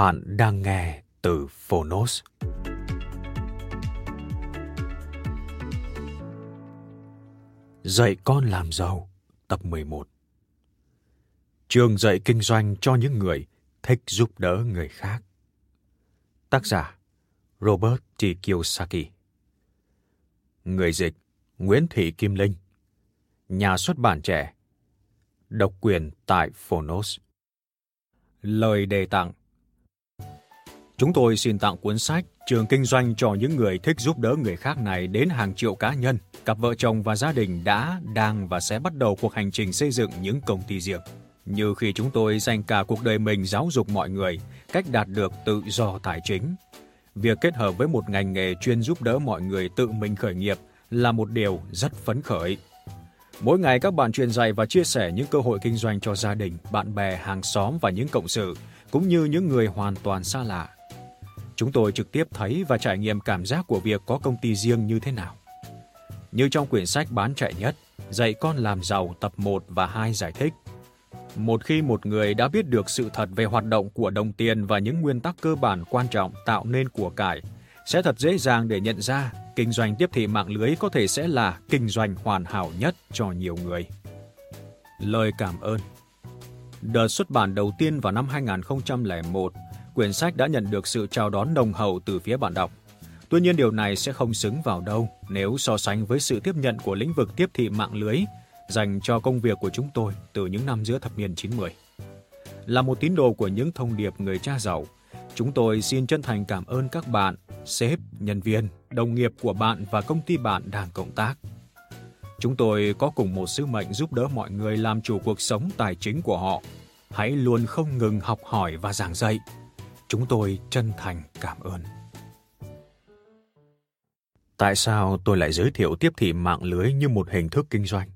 Bạn đang nghe từ Phonos. Dạy con làm giàu, tập 11. Trường dạy kinh doanh cho những người thích giúp đỡ người khác. Tác giả Robert T. Kiyosaki Người dịch Nguyễn Thị Kim Linh Nhà xuất bản trẻ Độc quyền tại Phonos Lời đề tặng Chúng tôi xin tặng cuốn sách Trường kinh doanh cho những người thích giúp đỡ người khác này đến hàng triệu cá nhân, cặp vợ chồng và gia đình đã, đang và sẽ bắt đầu cuộc hành trình xây dựng những công ty riêng. Như khi chúng tôi dành cả cuộc đời mình giáo dục mọi người cách đạt được tự do tài chính. Việc kết hợp với một ngành nghề chuyên giúp đỡ mọi người tự mình khởi nghiệp là một điều rất phấn khởi. Mỗi ngày các bạn truyền dạy và chia sẻ những cơ hội kinh doanh cho gia đình, bạn bè, hàng xóm và những cộng sự, cũng như những người hoàn toàn xa lạ Chúng tôi trực tiếp thấy và trải nghiệm cảm giác của việc có công ty riêng như thế nào. Như trong quyển sách bán chạy nhất, Dạy con làm giàu tập 1 và 2 giải thích. Một khi một người đã biết được sự thật về hoạt động của đồng tiền và những nguyên tắc cơ bản quan trọng tạo nên của cải, sẽ thật dễ dàng để nhận ra kinh doanh tiếp thị mạng lưới có thể sẽ là kinh doanh hoàn hảo nhất cho nhiều người. Lời cảm ơn Đợt xuất bản đầu tiên vào năm 2001 quyển sách đã nhận được sự chào đón nồng hậu từ phía bạn đọc. Tuy nhiên điều này sẽ không xứng vào đâu nếu so sánh với sự tiếp nhận của lĩnh vực tiếp thị mạng lưới dành cho công việc của chúng tôi từ những năm giữa thập niên 90. Là một tín đồ của những thông điệp người cha giàu, chúng tôi xin chân thành cảm ơn các bạn, sếp, nhân viên, đồng nghiệp của bạn và công ty bạn đang cộng tác. Chúng tôi có cùng một sứ mệnh giúp đỡ mọi người làm chủ cuộc sống tài chính của họ. Hãy luôn không ngừng học hỏi và giảng dạy Chúng tôi chân thành cảm ơn. Tại sao tôi lại giới thiệu tiếp thị mạng lưới như một hình thức kinh doanh?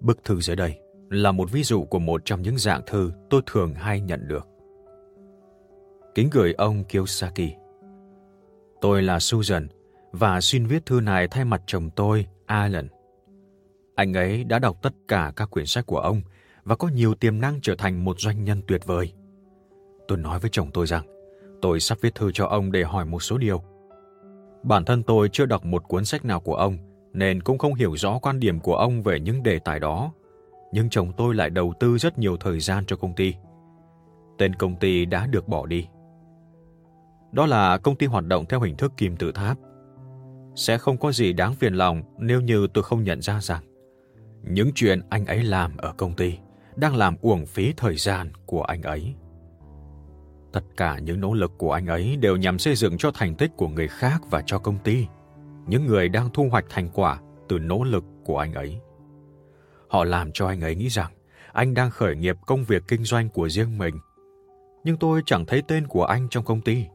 Bức thư dưới đây là một ví dụ của một trong những dạng thư tôi thường hay nhận được. Kính gửi ông Kiyosaki. Tôi là Susan và xin viết thư này thay mặt chồng tôi, Alan. Anh ấy đã đọc tất cả các quyển sách của ông và có nhiều tiềm năng trở thành một doanh nhân tuyệt vời. Tôi nói với chồng tôi rằng, tôi sắp viết thư cho ông để hỏi một số điều. Bản thân tôi chưa đọc một cuốn sách nào của ông, nên cũng không hiểu rõ quan điểm của ông về những đề tài đó. Nhưng chồng tôi lại đầu tư rất nhiều thời gian cho công ty. Tên công ty đã được bỏ đi. Đó là công ty hoạt động theo hình thức kim tự tháp. Sẽ không có gì đáng phiền lòng nếu như tôi không nhận ra rằng những chuyện anh ấy làm ở công ty đang làm uổng phí thời gian của anh ấy. Tất cả những nỗ lực của anh ấy đều nhằm xây dựng cho thành tích của người khác và cho công ty, những người đang thu hoạch thành quả từ nỗ lực của anh ấy. Họ làm cho anh ấy nghĩ rằng anh đang khởi nghiệp công việc kinh doanh của riêng mình. Nhưng tôi chẳng thấy tên của anh trong công ty.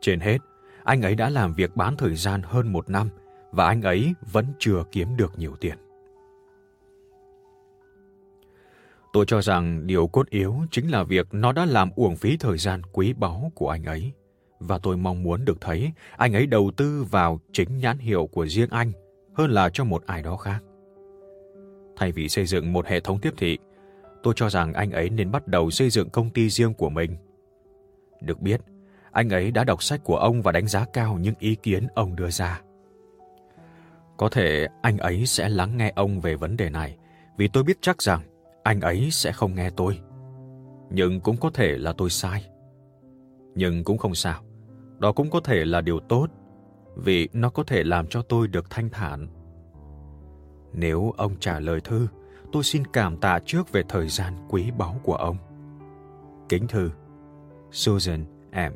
Trên hết, anh ấy đã làm việc bán thời gian hơn một năm và anh ấy vẫn chưa kiếm được nhiều tiền. Tôi cho rằng điều cốt yếu chính là việc nó đã làm uổng phí thời gian quý báu của anh ấy. Và tôi mong muốn được thấy anh ấy đầu tư vào chính nhãn hiệu của riêng anh hơn là cho một ai đó khác. Thay vì xây dựng một hệ thống tiếp thị, tôi cho rằng anh ấy nên bắt đầu xây dựng công ty riêng của mình. Được biết, anh ấy đã đọc sách của ông và đánh giá cao những ý kiến ông đưa ra. Có thể anh ấy sẽ lắng nghe ông về vấn đề này, vì tôi biết chắc rằng anh ấy sẽ không nghe tôi. Nhưng cũng có thể là tôi sai. Nhưng cũng không sao. Đó cũng có thể là điều tốt, vì nó có thể làm cho tôi được thanh thản. Nếu ông trả lời thư, tôi xin cảm tạ trước về thời gian quý báu của ông. Kính thư, Susan M.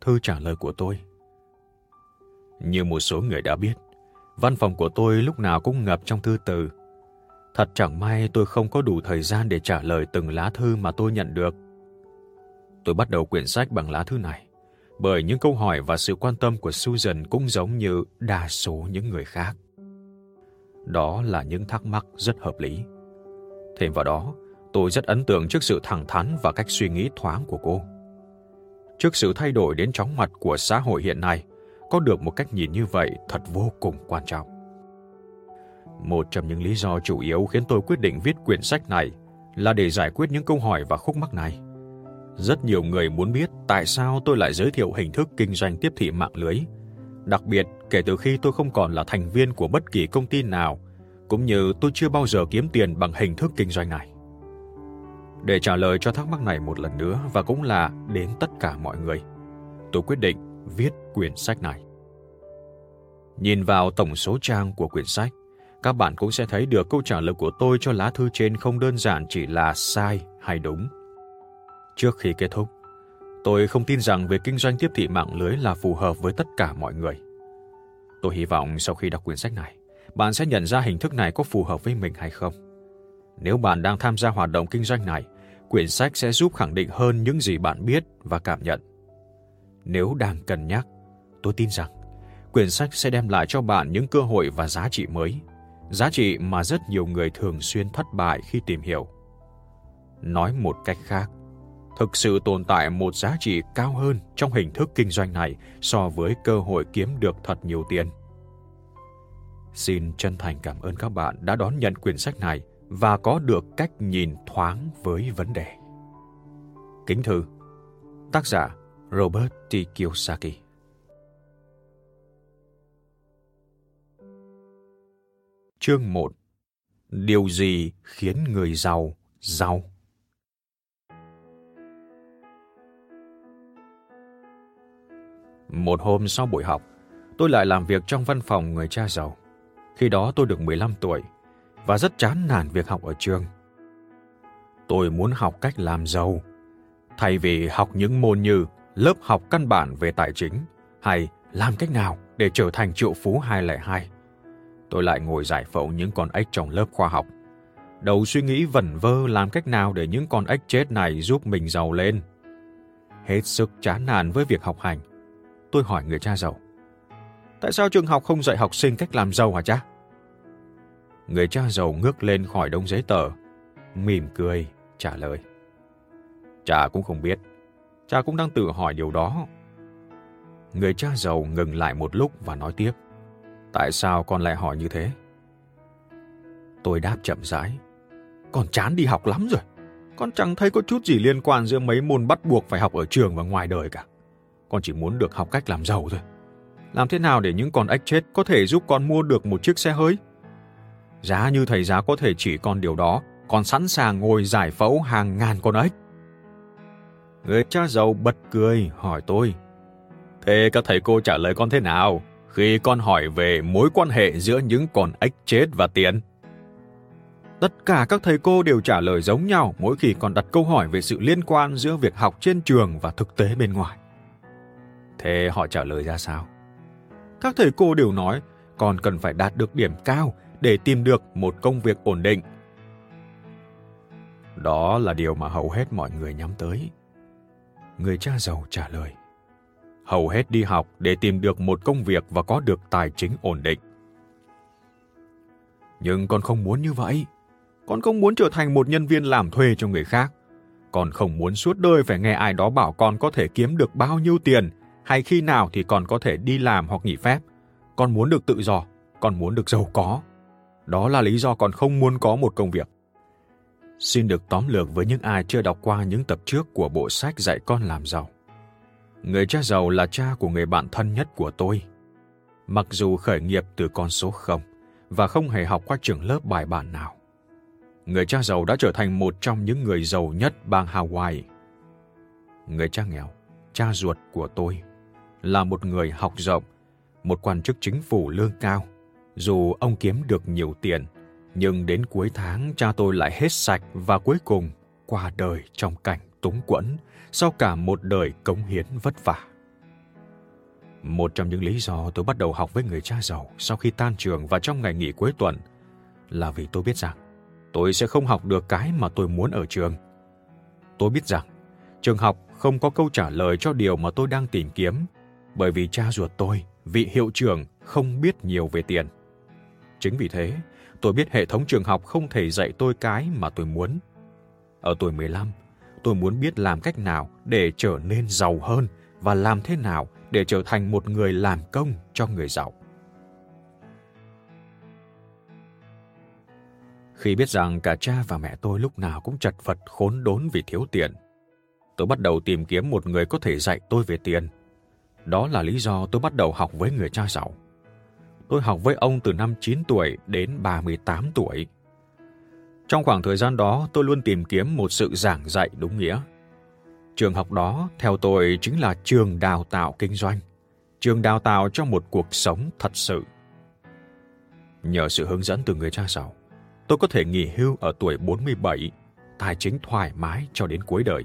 Thư trả lời của tôi Như một số người đã biết, văn phòng của tôi lúc nào cũng ngập trong thư từ. Thật chẳng may tôi không có đủ thời gian để trả lời từng lá thư mà tôi nhận được. Tôi bắt đầu quyển sách bằng lá thư này, bởi những câu hỏi và sự quan tâm của Susan cũng giống như đa số những người khác. Đó là những thắc mắc rất hợp lý. Thêm vào đó, tôi rất ấn tượng trước sự thẳng thắn và cách suy nghĩ thoáng của cô. Trước sự thay đổi đến chóng mặt của xã hội hiện nay, có được một cách nhìn như vậy thật vô cùng quan trọng. Một trong những lý do chủ yếu khiến tôi quyết định viết quyển sách này là để giải quyết những câu hỏi và khúc mắc này. Rất nhiều người muốn biết tại sao tôi lại giới thiệu hình thức kinh doanh tiếp thị mạng lưới. Đặc biệt, kể từ khi tôi không còn là thành viên của bất kỳ công ty nào, cũng như tôi chưa bao giờ kiếm tiền bằng hình thức kinh doanh này. Để trả lời cho thắc mắc này một lần nữa và cũng là đến tất cả mọi người, tôi quyết định viết quyển sách này. Nhìn vào tổng số trang của quyển sách, các bạn cũng sẽ thấy được câu trả lời của tôi cho lá thư trên không đơn giản chỉ là sai hay đúng. Trước khi kết thúc, tôi không tin rằng việc kinh doanh tiếp thị mạng lưới là phù hợp với tất cả mọi người. Tôi hy vọng sau khi đọc quyển sách này, bạn sẽ nhận ra hình thức này có phù hợp với mình hay không. Nếu bạn đang tham gia hoạt động kinh doanh này, quyển sách sẽ giúp khẳng định hơn những gì bạn biết và cảm nhận. Nếu đang cân nhắc, tôi tin rằng quyển sách sẽ đem lại cho bạn những cơ hội và giá trị mới, giá trị mà rất nhiều người thường xuyên thất bại khi tìm hiểu. Nói một cách khác, thực sự tồn tại một giá trị cao hơn trong hình thức kinh doanh này so với cơ hội kiếm được thật nhiều tiền. Xin chân thành cảm ơn các bạn đã đón nhận quyển sách này và có được cách nhìn thoáng với vấn đề. Kính thư, tác giả Robert T. Kiyosaki Chương 1 Điều gì khiến người giàu giàu? Một hôm sau buổi học, tôi lại làm việc trong văn phòng người cha giàu. Khi đó tôi được 15 tuổi và rất chán nản việc học ở trường. Tôi muốn học cách làm giàu, thay vì học những môn như lớp học căn bản về tài chính hay làm cách nào để trở thành triệu phú 202. Tôi lại ngồi giải phẫu những con ếch trong lớp khoa học. Đầu suy nghĩ vẩn vơ làm cách nào để những con ếch chết này giúp mình giàu lên. Hết sức chán nản với việc học hành. Tôi hỏi người cha giàu. Tại sao trường học không dạy học sinh cách làm giàu hả cha? Người cha giàu ngước lên khỏi đống giấy tờ, mỉm cười, trả lời. Cha cũng không biết. Cha cũng đang tự hỏi điều đó. Người cha giàu ngừng lại một lúc và nói tiếp. Tại sao con lại hỏi như thế? Tôi đáp chậm rãi. Con chán đi học lắm rồi. Con chẳng thấy có chút gì liên quan giữa mấy môn bắt buộc phải học ở trường và ngoài đời cả. Con chỉ muốn được học cách làm giàu thôi. Làm thế nào để những con ếch chết có thể giúp con mua được một chiếc xe hơi? Giá như thầy giá có thể chỉ con điều đó, con sẵn sàng ngồi giải phẫu hàng ngàn con ếch. Người cha giàu bật cười hỏi tôi. Thế các thầy cô trả lời con thế nào khi con hỏi về mối quan hệ giữa những con ếch chết và tiền? Tất cả các thầy cô đều trả lời giống nhau mỗi khi con đặt câu hỏi về sự liên quan giữa việc học trên trường và thực tế bên ngoài. Thế họ trả lời ra sao? Các thầy cô đều nói con cần phải đạt được điểm cao để tìm được một công việc ổn định. Đó là điều mà hầu hết mọi người nhắm tới. Người cha giàu trả lời. Hầu hết đi học để tìm được một công việc và có được tài chính ổn định. Nhưng con không muốn như vậy. Con không muốn trở thành một nhân viên làm thuê cho người khác. Con không muốn suốt đời phải nghe ai đó bảo con có thể kiếm được bao nhiêu tiền hay khi nào thì con có thể đi làm hoặc nghỉ phép. Con muốn được tự do, con muốn được giàu có. Đó là lý do con không muốn có một công việc. Xin được tóm lược với những ai chưa đọc qua những tập trước của bộ sách dạy con làm giàu. Người cha giàu là cha của người bạn thân nhất của tôi, mặc dù khởi nghiệp từ con số không và không hề học qua trường lớp bài bản nào. Người cha giàu đã trở thành một trong những người giàu nhất bang Hawaii. Người cha nghèo, cha ruột của tôi, là một người học rộng, một quan chức chính phủ lương cao. Dù ông kiếm được nhiều tiền, nhưng đến cuối tháng cha tôi lại hết sạch và cuối cùng qua đời trong cảnh túng quẫn sau cả một đời cống hiến vất vả. Một trong những lý do tôi bắt đầu học với người cha giàu sau khi tan trường và trong ngày nghỉ cuối tuần là vì tôi biết rằng tôi sẽ không học được cái mà tôi muốn ở trường. Tôi biết rằng trường học không có câu trả lời cho điều mà tôi đang tìm kiếm bởi vì cha ruột tôi, vị hiệu trưởng, không biết nhiều về tiền. Chính vì thế, tôi biết hệ thống trường học không thể dạy tôi cái mà tôi muốn. Ở tuổi 15, tôi muốn biết làm cách nào để trở nên giàu hơn và làm thế nào để trở thành một người làm công cho người giàu. Khi biết rằng cả cha và mẹ tôi lúc nào cũng chật vật khốn đốn vì thiếu tiền, tôi bắt đầu tìm kiếm một người có thể dạy tôi về tiền. Đó là lý do tôi bắt đầu học với người cha giàu. Tôi học với ông từ năm 9 tuổi đến 38 tuổi. Trong khoảng thời gian đó, tôi luôn tìm kiếm một sự giảng dạy đúng nghĩa. Trường học đó, theo tôi, chính là trường đào tạo kinh doanh, trường đào tạo cho một cuộc sống thật sự. Nhờ sự hướng dẫn từ người cha giàu, tôi có thể nghỉ hưu ở tuổi 47, tài chính thoải mái cho đến cuối đời.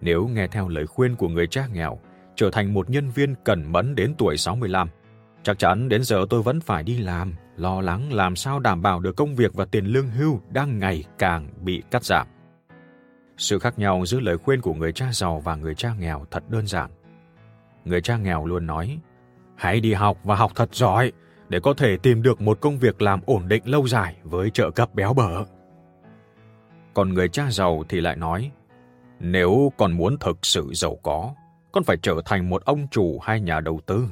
Nếu nghe theo lời khuyên của người cha nghèo, trở thành một nhân viên cẩn mẫn đến tuổi 65, chắc chắn đến giờ tôi vẫn phải đi làm, lo lắng làm sao đảm bảo được công việc và tiền lương hưu đang ngày càng bị cắt giảm. Sự khác nhau giữa lời khuyên của người cha giàu và người cha nghèo thật đơn giản. Người cha nghèo luôn nói, hãy đi học và học thật giỏi để có thể tìm được một công việc làm ổn định lâu dài với trợ cấp béo bở. Còn người cha giàu thì lại nói, nếu con muốn thực sự giàu có, con phải trở thành một ông chủ hay nhà đầu tư.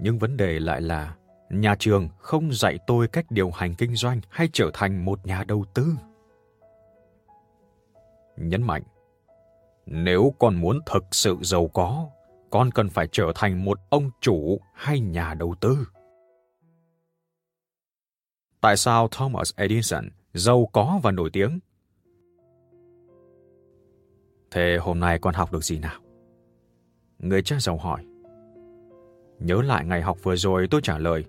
Nhưng vấn đề lại là, nhà trường không dạy tôi cách điều hành kinh doanh hay trở thành một nhà đầu tư. Nhấn mạnh nếu con muốn thực sự giàu có con cần phải trở thành một ông chủ hay nhà đầu tư. Tại sao thomas edison giàu có và nổi tiếng? Thế hôm nay con học được gì nào? Người cha giàu hỏi nhớ lại ngày học vừa rồi tôi trả lời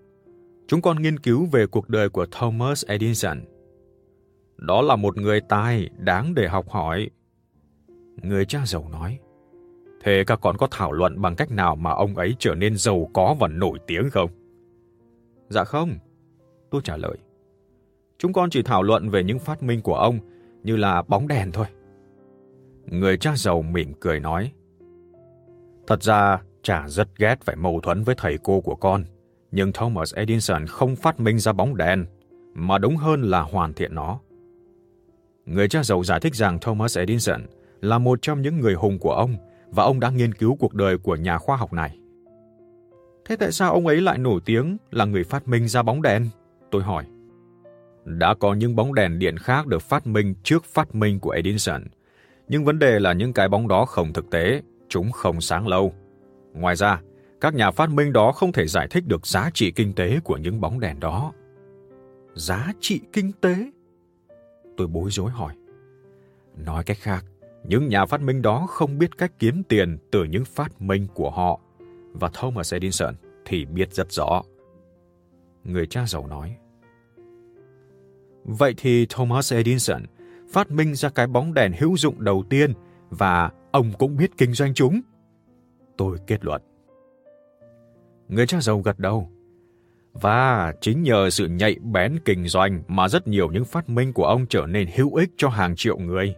chúng con nghiên cứu về cuộc đời của thomas edison đó là một người tài đáng để học hỏi. Người cha giàu nói, Thế các con có thảo luận bằng cách nào mà ông ấy trở nên giàu có và nổi tiếng không? Dạ không, tôi trả lời. Chúng con chỉ thảo luận về những phát minh của ông như là bóng đèn thôi. Người cha giàu mỉm cười nói, Thật ra, cha rất ghét phải mâu thuẫn với thầy cô của con, nhưng Thomas Edison không phát minh ra bóng đèn, mà đúng hơn là hoàn thiện nó. Người cha giàu giải thích rằng Thomas Edison là một trong những người hùng của ông và ông đã nghiên cứu cuộc đời của nhà khoa học này. Thế tại sao ông ấy lại nổi tiếng là người phát minh ra bóng đèn? Tôi hỏi. Đã có những bóng đèn điện khác được phát minh trước phát minh của Edison. Nhưng vấn đề là những cái bóng đó không thực tế, chúng không sáng lâu. Ngoài ra, các nhà phát minh đó không thể giải thích được giá trị kinh tế của những bóng đèn đó. Giá trị kinh tế? tôi bối rối hỏi. Nói cách khác, những nhà phát minh đó không biết cách kiếm tiền từ những phát minh của họ, và Thomas Edison thì biết rất rõ. Người cha giàu nói. Vậy thì Thomas Edison phát minh ra cái bóng đèn hữu dụng đầu tiên và ông cũng biết kinh doanh chúng. Tôi kết luận. Người cha giàu gật đầu. Và chính nhờ sự nhạy bén kinh doanh mà rất nhiều những phát minh của ông trở nên hữu ích cho hàng triệu người.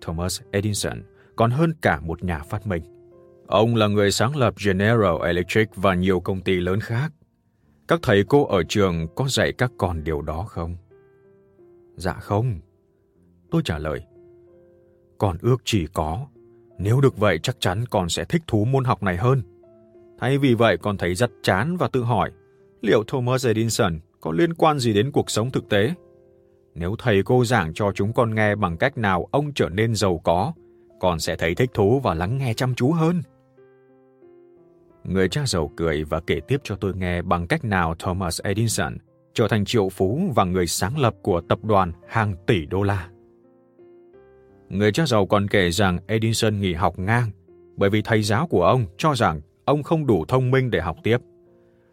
Thomas Edison còn hơn cả một nhà phát minh. Ông là người sáng lập General Electric và nhiều công ty lớn khác. Các thầy cô ở trường có dạy các con điều đó không? Dạ không. Tôi trả lời. Con ước chỉ có. Nếu được vậy chắc chắn con sẽ thích thú môn học này hơn. Thay vì vậy con thấy rất chán và tự hỏi liệu Thomas Edison có liên quan gì đến cuộc sống thực tế? Nếu thầy cô giảng cho chúng con nghe bằng cách nào ông trở nên giàu có, con sẽ thấy thích thú và lắng nghe chăm chú hơn. Người cha giàu cười và kể tiếp cho tôi nghe bằng cách nào Thomas Edison trở thành triệu phú và người sáng lập của tập đoàn hàng tỷ đô la. Người cha giàu còn kể rằng Edison nghỉ học ngang bởi vì thầy giáo của ông cho rằng ông không đủ thông minh để học tiếp.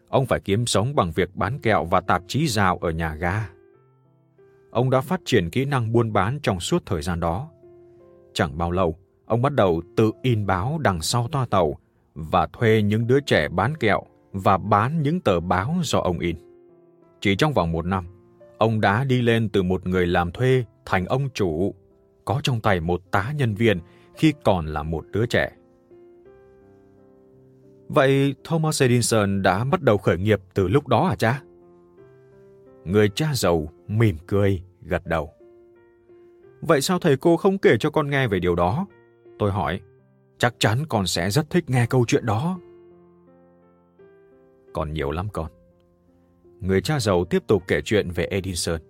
Ông phải kiếm sống bằng việc bán kẹo và tạp chí rào ở nhà ga. Ông đã phát triển kỹ năng buôn bán trong suốt thời gian đó. Chẳng bao lâu, ông bắt đầu tự in báo đằng sau toa tàu và thuê những đứa trẻ bán kẹo và bán những tờ báo do ông in. Chỉ trong vòng một năm, ông đã đi lên từ một người làm thuê thành ông chủ, có trong tay một tá nhân viên khi còn là một đứa trẻ. Vậy Thomas Edison đã bắt đầu khởi nghiệp từ lúc đó à cha? Người cha giàu mỉm cười, gật đầu. Vậy sao thầy cô không kể cho con nghe về điều đó? Tôi hỏi. Chắc chắn con sẽ rất thích nghe câu chuyện đó. Còn nhiều lắm con. Người cha giàu tiếp tục kể chuyện về Edison.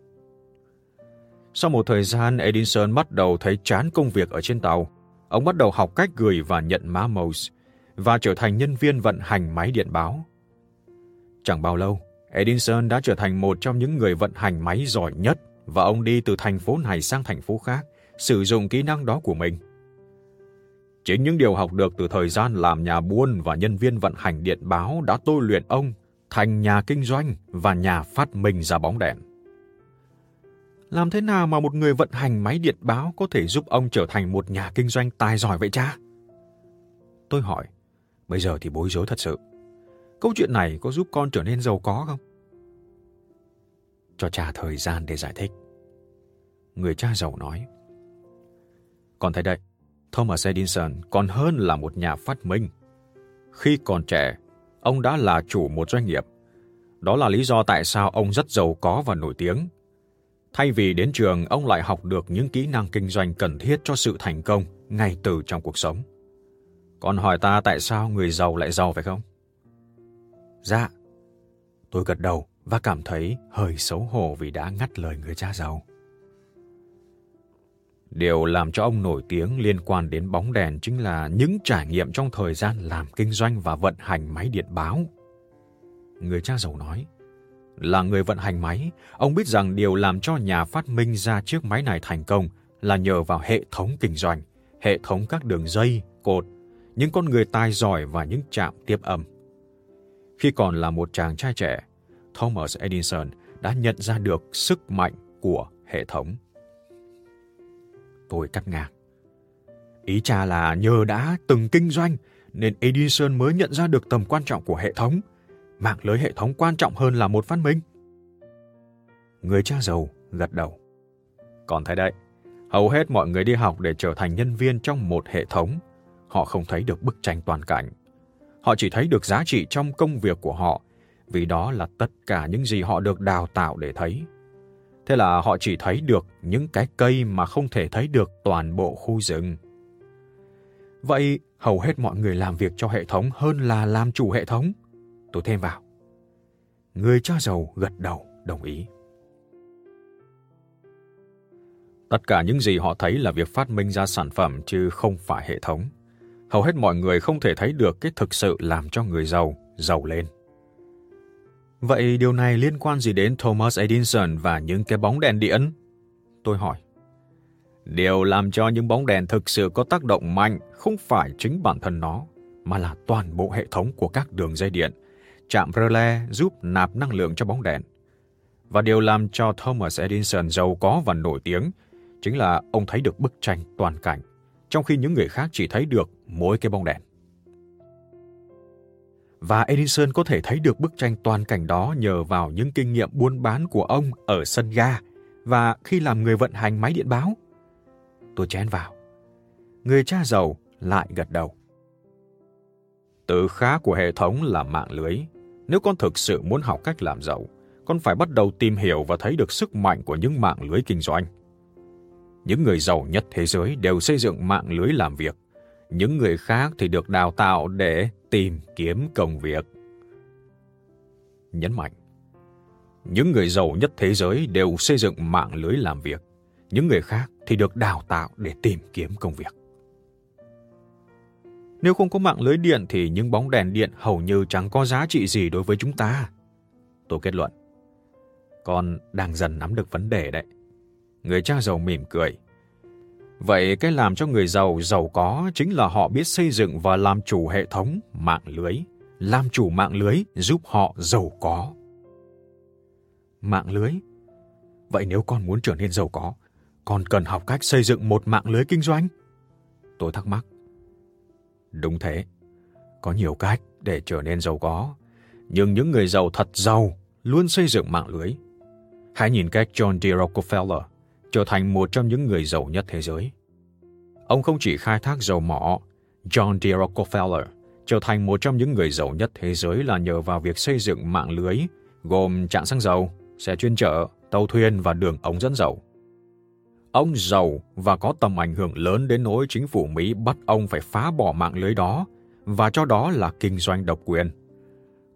Sau một thời gian, Edison bắt đầu thấy chán công việc ở trên tàu. Ông bắt đầu học cách gửi và nhận mã Morse và trở thành nhân viên vận hành máy điện báo. Chẳng bao lâu, Edison đã trở thành một trong những người vận hành máy giỏi nhất và ông đi từ thành phố này sang thành phố khác, sử dụng kỹ năng đó của mình. Chính những điều học được từ thời gian làm nhà buôn và nhân viên vận hành điện báo đã tôi luyện ông thành nhà kinh doanh và nhà phát minh ra bóng đèn. Làm thế nào mà một người vận hành máy điện báo có thể giúp ông trở thành một nhà kinh doanh tài giỏi vậy cha? Tôi hỏi, bây giờ thì bối rối thật sự. Câu chuyện này có giúp con trở nên giàu có không? Cho cha thời gian để giải thích. Người cha giàu nói. Con thấy đây, Thomas Edison còn hơn là một nhà phát minh. Khi còn trẻ, ông đã là chủ một doanh nghiệp. Đó là lý do tại sao ông rất giàu có và nổi tiếng. Thay vì đến trường, ông lại học được những kỹ năng kinh doanh cần thiết cho sự thành công ngay từ trong cuộc sống. Còn hỏi ta tại sao người giàu lại giàu phải không? Dạ. Tôi gật đầu và cảm thấy hơi xấu hổ vì đã ngắt lời người cha giàu. Điều làm cho ông nổi tiếng liên quan đến bóng đèn chính là những trải nghiệm trong thời gian làm kinh doanh và vận hành máy điện báo. Người cha giàu nói, là người vận hành máy, ông biết rằng điều làm cho nhà phát minh ra chiếc máy này thành công là nhờ vào hệ thống kinh doanh, hệ thống các đường dây, cột, những con người tài giỏi và những trạm tiếp âm. Khi còn là một chàng trai trẻ, Thomas Edison đã nhận ra được sức mạnh của hệ thống. Tôi cắt ngang. Ý cha là nhờ đã từng kinh doanh nên Edison mới nhận ra được tầm quan trọng của hệ thống. Mạng lưới hệ thống quan trọng hơn là một phát minh. Người cha giàu gật đầu. Còn thấy đấy, hầu hết mọi người đi học để trở thành nhân viên trong một hệ thống. Họ không thấy được bức tranh toàn cảnh. Họ chỉ thấy được giá trị trong công việc của họ, vì đó là tất cả những gì họ được đào tạo để thấy. Thế là họ chỉ thấy được những cái cây mà không thể thấy được toàn bộ khu rừng. Vậy hầu hết mọi người làm việc cho hệ thống hơn là làm chủ hệ thống. Tôi thêm vào. Người cha giàu gật đầu, đồng ý. Tất cả những gì họ thấy là việc phát minh ra sản phẩm chứ không phải hệ thống. Hầu hết mọi người không thể thấy được cái thực sự làm cho người giàu giàu lên. Vậy điều này liên quan gì đến Thomas Edison và những cái bóng đèn điện? Tôi hỏi. Điều làm cho những bóng đèn thực sự có tác động mạnh không phải chính bản thân nó, mà là toàn bộ hệ thống của các đường dây điện, chạm rơ le giúp nạp năng lượng cho bóng đèn. Và điều làm cho Thomas Edison giàu có và nổi tiếng chính là ông thấy được bức tranh toàn cảnh, trong khi những người khác chỉ thấy được mỗi cái bóng đèn và Edison có thể thấy được bức tranh toàn cảnh đó nhờ vào những kinh nghiệm buôn bán của ông ở sân ga và khi làm người vận hành máy điện báo. Tôi chen vào. Người cha giàu lại gật đầu. Từ khá của hệ thống là mạng lưới. Nếu con thực sự muốn học cách làm giàu, con phải bắt đầu tìm hiểu và thấy được sức mạnh của những mạng lưới kinh doanh. Những người giàu nhất thế giới đều xây dựng mạng lưới làm việc. Những người khác thì được đào tạo để tìm kiếm công việc. Nhấn mạnh, những người giàu nhất thế giới đều xây dựng mạng lưới làm việc, những người khác thì được đào tạo để tìm kiếm công việc. Nếu không có mạng lưới điện thì những bóng đèn điện hầu như chẳng có giá trị gì đối với chúng ta. Tôi kết luận. Con đang dần nắm được vấn đề đấy. Người cha giàu mỉm cười. Vậy cái làm cho người giàu giàu có chính là họ biết xây dựng và làm chủ hệ thống mạng lưới. Làm chủ mạng lưới giúp họ giàu có. Mạng lưới? Vậy nếu con muốn trở nên giàu có, con cần học cách xây dựng một mạng lưới kinh doanh? Tôi thắc mắc. Đúng thế. Có nhiều cách để trở nên giàu có. Nhưng những người giàu thật giàu luôn xây dựng mạng lưới. Hãy nhìn cách John D. Rockefeller trở thành một trong những người giàu nhất thế giới. Ông không chỉ khai thác dầu mỏ, John D. Rockefeller trở thành một trong những người giàu nhất thế giới là nhờ vào việc xây dựng mạng lưới gồm trạm xăng dầu, xe chuyên chở, tàu thuyền và đường ống dẫn dầu. Ông giàu và có tầm ảnh hưởng lớn đến nỗi chính phủ Mỹ bắt ông phải phá bỏ mạng lưới đó và cho đó là kinh doanh độc quyền.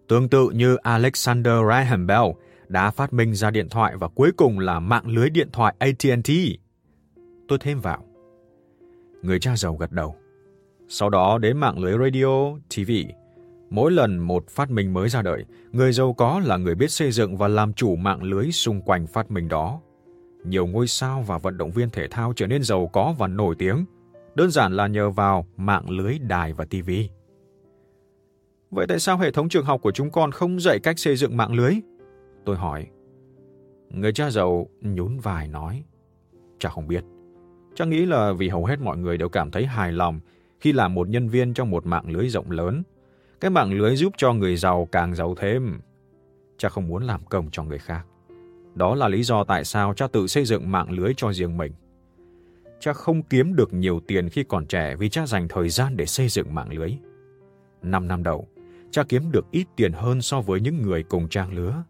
Tương tự như Alexander Graham Bell đã phát minh ra điện thoại và cuối cùng là mạng lưới điện thoại AT&T. Tôi thêm vào. Người cha giàu gật đầu. Sau đó đến mạng lưới radio, TV. Mỗi lần một phát minh mới ra đời, người giàu có là người biết xây dựng và làm chủ mạng lưới xung quanh phát minh đó. Nhiều ngôi sao và vận động viên thể thao trở nên giàu có và nổi tiếng, đơn giản là nhờ vào mạng lưới đài và TV. Vậy tại sao hệ thống trường học của chúng con không dạy cách xây dựng mạng lưới? Tôi hỏi. Người cha giàu nhún vai nói. Cha không biết. Cha nghĩ là vì hầu hết mọi người đều cảm thấy hài lòng khi làm một nhân viên trong một mạng lưới rộng lớn. Cái mạng lưới giúp cho người giàu càng giàu thêm. Cha không muốn làm công cho người khác. Đó là lý do tại sao cha tự xây dựng mạng lưới cho riêng mình. Cha không kiếm được nhiều tiền khi còn trẻ vì cha dành thời gian để xây dựng mạng lưới. Năm năm đầu, cha kiếm được ít tiền hơn so với những người cùng trang lứa.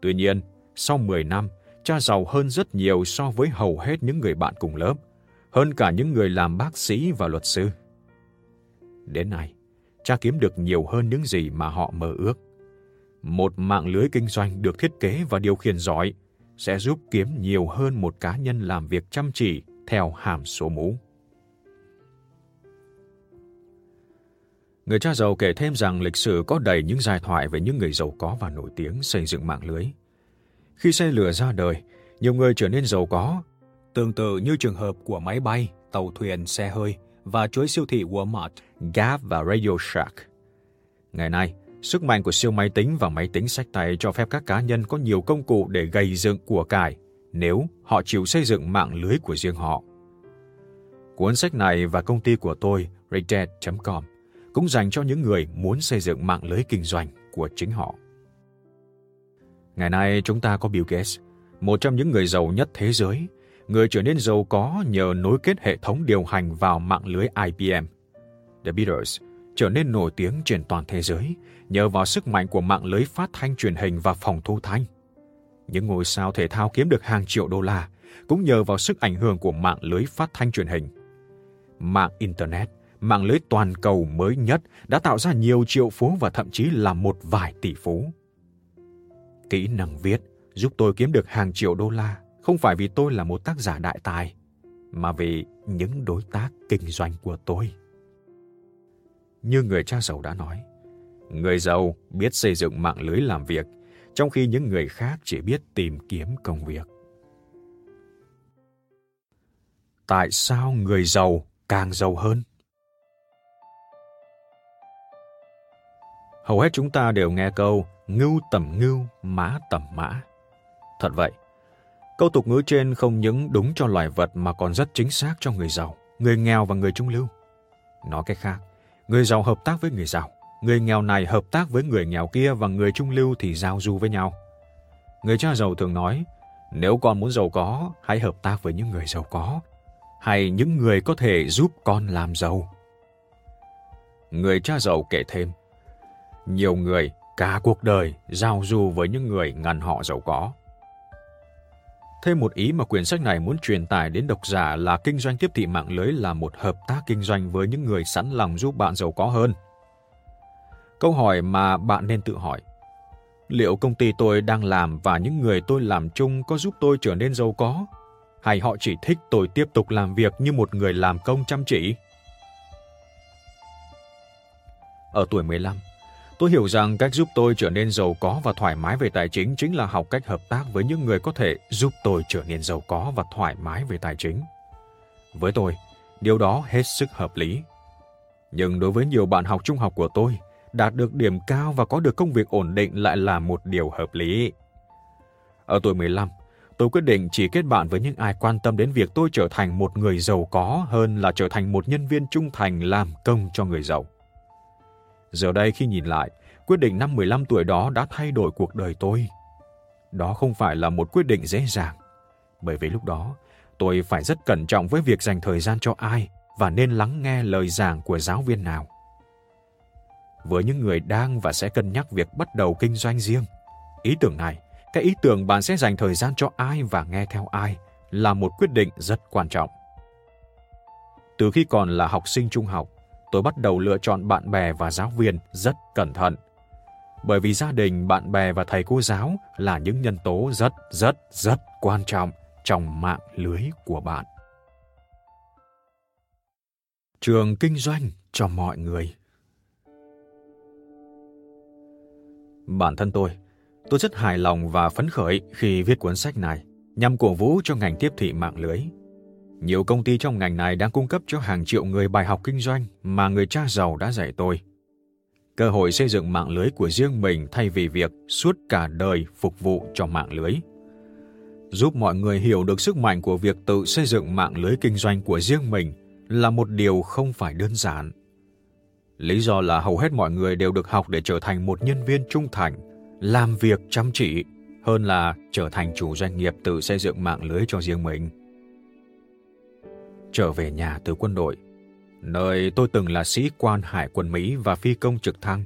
Tuy nhiên, sau 10 năm, cha giàu hơn rất nhiều so với hầu hết những người bạn cùng lớp, hơn cả những người làm bác sĩ và luật sư. Đến nay, cha kiếm được nhiều hơn những gì mà họ mơ ước. Một mạng lưới kinh doanh được thiết kế và điều khiển giỏi sẽ giúp kiếm nhiều hơn một cá nhân làm việc chăm chỉ theo hàm số mũ. Người cha giàu kể thêm rằng lịch sử có đầy những giai thoại về những người giàu có và nổi tiếng xây dựng mạng lưới. Khi xe lửa ra đời, nhiều người trở nên giàu có, tương tự như trường hợp của máy bay, tàu thuyền, xe hơi và chuỗi siêu thị Walmart, Gap và Radio Shack. Ngày nay, sức mạnh của siêu máy tính và máy tính sách tay cho phép các cá nhân có nhiều công cụ để gây dựng của cải nếu họ chịu xây dựng mạng lưới của riêng họ. Cuốn sách này và công ty của tôi, Reddead.com, cũng dành cho những người muốn xây dựng mạng lưới kinh doanh của chính họ. Ngày nay chúng ta có Bill Gates, một trong những người giàu nhất thế giới, người trở nên giàu có nhờ nối kết hệ thống điều hành vào mạng lưới IBM. The Beatles trở nên nổi tiếng trên toàn thế giới nhờ vào sức mạnh của mạng lưới phát thanh truyền hình và phòng thu thanh. Những ngôi sao thể thao kiếm được hàng triệu đô la cũng nhờ vào sức ảnh hưởng của mạng lưới phát thanh truyền hình. Mạng Internet mạng lưới toàn cầu mới nhất đã tạo ra nhiều triệu phú và thậm chí là một vài tỷ phú. Kỹ năng viết giúp tôi kiếm được hàng triệu đô la, không phải vì tôi là một tác giả đại tài, mà vì những đối tác kinh doanh của tôi. Như người cha giàu đã nói, người giàu biết xây dựng mạng lưới làm việc, trong khi những người khác chỉ biết tìm kiếm công việc. Tại sao người giàu càng giàu hơn? Hầu hết chúng ta đều nghe câu ngưu tầm ngưu, mã tầm mã. Thật vậy, câu tục ngữ trên không những đúng cho loài vật mà còn rất chính xác cho người giàu, người nghèo và người trung lưu. Nói cách khác, người giàu hợp tác với người giàu, người nghèo này hợp tác với người nghèo kia và người trung lưu thì giao du với nhau. Người cha giàu thường nói, nếu con muốn giàu có, hãy hợp tác với những người giàu có, hay những người có thể giúp con làm giàu. Người cha giàu kể thêm, nhiều người cả cuộc đời giao du với những người ngăn họ giàu có. Thêm một ý mà quyển sách này muốn truyền tải đến độc giả là kinh doanh tiếp thị mạng lưới là một hợp tác kinh doanh với những người sẵn lòng giúp bạn giàu có hơn. Câu hỏi mà bạn nên tự hỏi. Liệu công ty tôi đang làm và những người tôi làm chung có giúp tôi trở nên giàu có? Hay họ chỉ thích tôi tiếp tục làm việc như một người làm công chăm chỉ? Ở tuổi 15, tôi hiểu rằng cách giúp tôi trở nên giàu có và thoải mái về tài chính chính là học cách hợp tác với những người có thể giúp tôi trở nên giàu có và thoải mái về tài chính. Với tôi, điều đó hết sức hợp lý. Nhưng đối với nhiều bạn học trung học của tôi, đạt được điểm cao và có được công việc ổn định lại là một điều hợp lý. Ở tuổi 15, tôi quyết định chỉ kết bạn với những ai quan tâm đến việc tôi trở thành một người giàu có hơn là trở thành một nhân viên trung thành làm công cho người giàu. Giờ đây khi nhìn lại, quyết định năm 15 tuổi đó đã thay đổi cuộc đời tôi. Đó không phải là một quyết định dễ dàng, bởi vì lúc đó tôi phải rất cẩn trọng với việc dành thời gian cho ai và nên lắng nghe lời giảng của giáo viên nào. Với những người đang và sẽ cân nhắc việc bắt đầu kinh doanh riêng, ý tưởng này cái ý tưởng bạn sẽ dành thời gian cho ai và nghe theo ai là một quyết định rất quan trọng. Từ khi còn là học sinh trung học, tôi bắt đầu lựa chọn bạn bè và giáo viên rất cẩn thận. Bởi vì gia đình, bạn bè và thầy cô giáo là những nhân tố rất rất rất quan trọng trong mạng lưới của bạn. Trường kinh doanh cho mọi người. Bản thân tôi Tôi rất hài lòng và phấn khởi khi viết cuốn sách này, nhằm cổ vũ cho ngành tiếp thị mạng lưới. Nhiều công ty trong ngành này đang cung cấp cho hàng triệu người bài học kinh doanh mà người cha giàu đã dạy tôi. Cơ hội xây dựng mạng lưới của riêng mình thay vì việc suốt cả đời phục vụ cho mạng lưới. Giúp mọi người hiểu được sức mạnh của việc tự xây dựng mạng lưới kinh doanh của riêng mình là một điều không phải đơn giản. Lý do là hầu hết mọi người đều được học để trở thành một nhân viên trung thành, làm việc chăm chỉ, hơn là trở thành chủ doanh nghiệp tự xây dựng mạng lưới cho riêng mình. Trở về nhà từ quân đội, nơi tôi từng là sĩ quan hải quân Mỹ và phi công trực thăng.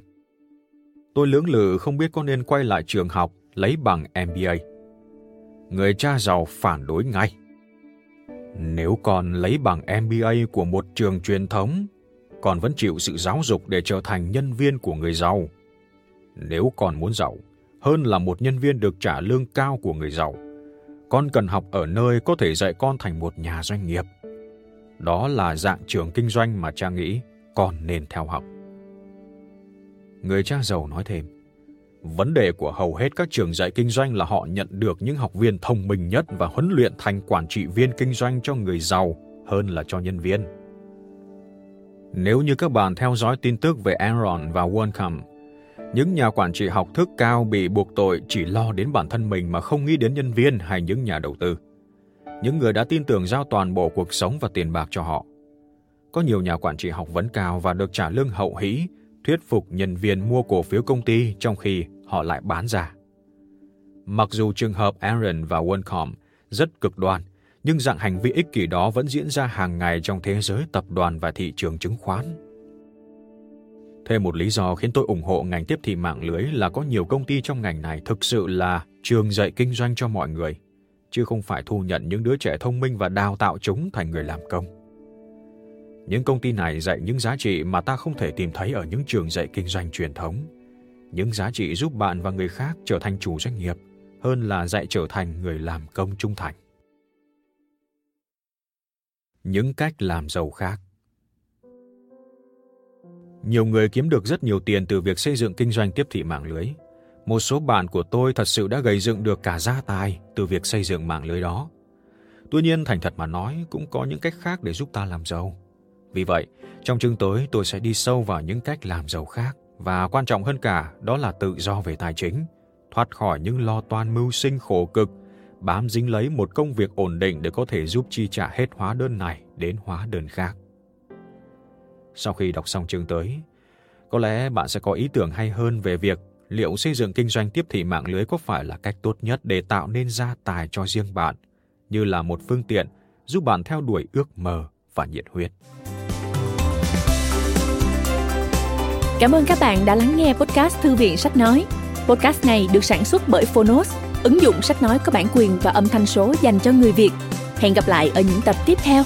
Tôi lưỡng lự không biết có nên quay lại trường học lấy bằng MBA. Người cha giàu phản đối ngay. Nếu còn lấy bằng MBA của một trường truyền thống, còn vẫn chịu sự giáo dục để trở thành nhân viên của người giàu, nếu con muốn giàu, hơn là một nhân viên được trả lương cao của người giàu, con cần học ở nơi có thể dạy con thành một nhà doanh nghiệp. Đó là dạng trường kinh doanh mà cha nghĩ con nên theo học. Người cha giàu nói thêm, vấn đề của hầu hết các trường dạy kinh doanh là họ nhận được những học viên thông minh nhất và huấn luyện thành quản trị viên kinh doanh cho người giàu hơn là cho nhân viên. Nếu như các bạn theo dõi tin tức về Enron và WorldCom, những nhà quản trị học thức cao bị buộc tội chỉ lo đến bản thân mình mà không nghĩ đến nhân viên hay những nhà đầu tư. Những người đã tin tưởng giao toàn bộ cuộc sống và tiền bạc cho họ. Có nhiều nhà quản trị học vấn cao và được trả lương hậu hĩ, thuyết phục nhân viên mua cổ phiếu công ty trong khi họ lại bán ra. Mặc dù trường hợp Aaron và OneCom rất cực đoan, nhưng dạng hành vi ích kỷ đó vẫn diễn ra hàng ngày trong thế giới tập đoàn và thị trường chứng khoán. Thêm một lý do khiến tôi ủng hộ ngành tiếp thị mạng lưới là có nhiều công ty trong ngành này thực sự là trường dạy kinh doanh cho mọi người, chứ không phải thu nhận những đứa trẻ thông minh và đào tạo chúng thành người làm công. Những công ty này dạy những giá trị mà ta không thể tìm thấy ở những trường dạy kinh doanh truyền thống. Những giá trị giúp bạn và người khác trở thành chủ doanh nghiệp hơn là dạy trở thành người làm công trung thành. Những cách làm giàu khác nhiều người kiếm được rất nhiều tiền từ việc xây dựng kinh doanh tiếp thị mạng lưới. Một số bạn của tôi thật sự đã gây dựng được cả gia tài từ việc xây dựng mạng lưới đó. Tuy nhiên, thành thật mà nói, cũng có những cách khác để giúp ta làm giàu. Vì vậy, trong chương tới tôi sẽ đi sâu vào những cách làm giàu khác và quan trọng hơn cả đó là tự do về tài chính, thoát khỏi những lo toan mưu sinh khổ cực, bám dính lấy một công việc ổn định để có thể giúp chi trả hết hóa đơn này đến hóa đơn khác. Sau khi đọc xong chương tới, có lẽ bạn sẽ có ý tưởng hay hơn về việc liệu xây dựng kinh doanh tiếp thị mạng lưới có phải là cách tốt nhất để tạo nên gia tài cho riêng bạn, như là một phương tiện giúp bạn theo đuổi ước mơ và nhiệt huyết. Cảm ơn các bạn đã lắng nghe podcast Thư viện Sách Nói. Podcast này được sản xuất bởi Phonos, ứng dụng sách nói có bản quyền và âm thanh số dành cho người Việt. Hẹn gặp lại ở những tập tiếp theo.